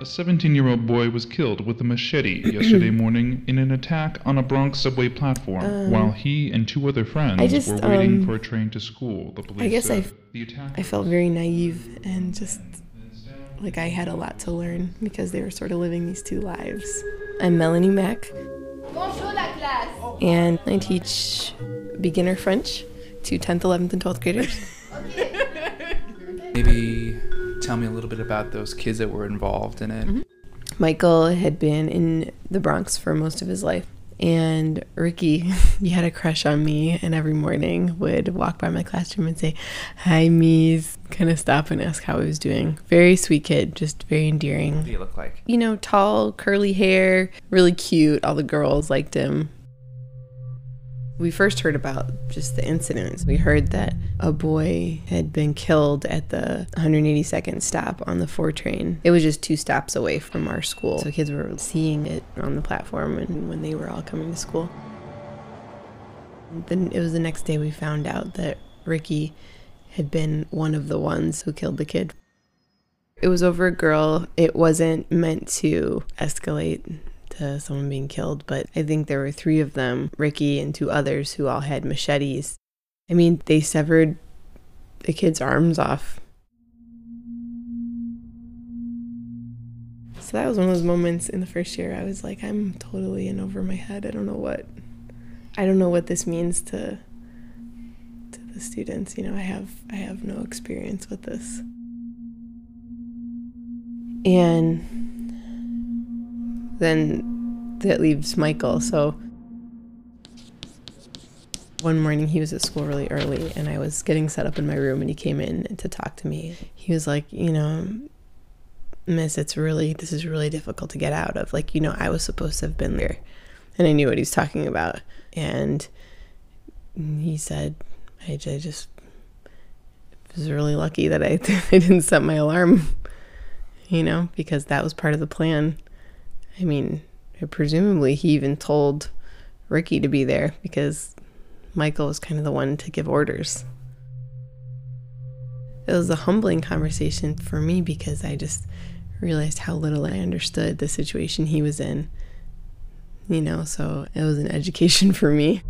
A 17 year old boy was killed with a machete yesterday morning in an attack on a Bronx subway platform while he and two other friends Um, just, were waiting um, for a train to school. The police I guess said I- the attack I felt very naive and just like I had a lot to learn because they were sort of living these two lives. I'm Melanie Mack, Bonjour la classe. and I teach beginner French to 10th, 11th, and 12th graders. Maybe tell me a little bit about those kids that were involved in it. Mm-hmm. Michael had been in the Bronx for most of his life. And Ricky, he had a crush on me, and every morning would walk by my classroom and say, Hi, Mies, kind of stop and ask how I was doing. Very sweet kid, just very endearing. What do you look like? You know, tall, curly hair, really cute. All the girls liked him. We first heard about just the incidents. We heard that a boy had been killed at the 182nd stop on the 4 train. It was just two stops away from our school. So kids were seeing it on the platform and when they were all coming to school. Then it was the next day we found out that Ricky had been one of the ones who killed the kid. It was over a girl. It wasn't meant to escalate someone being killed, but I think there were three of them Ricky and two others who all had machetes. I mean, they severed the kid's arms off. So that was one of those moments in the first year I was like, I'm totally in over my head. I don't know what I don't know what this means to to the students. You know, I have I have no experience with this. And then that leaves Michael. So one morning he was at school really early and I was getting set up in my room and he came in to talk to me. He was like, you know, Miss, it's really, this is really difficult to get out of. Like, you know, I was supposed to have been there and I knew what he was talking about. And he said, I, I just was really lucky that I, I didn't set my alarm, you know, because that was part of the plan. I mean, presumably he even told Ricky to be there because Michael was kind of the one to give orders. It was a humbling conversation for me because I just realized how little I understood the situation he was in. You know, so it was an education for me.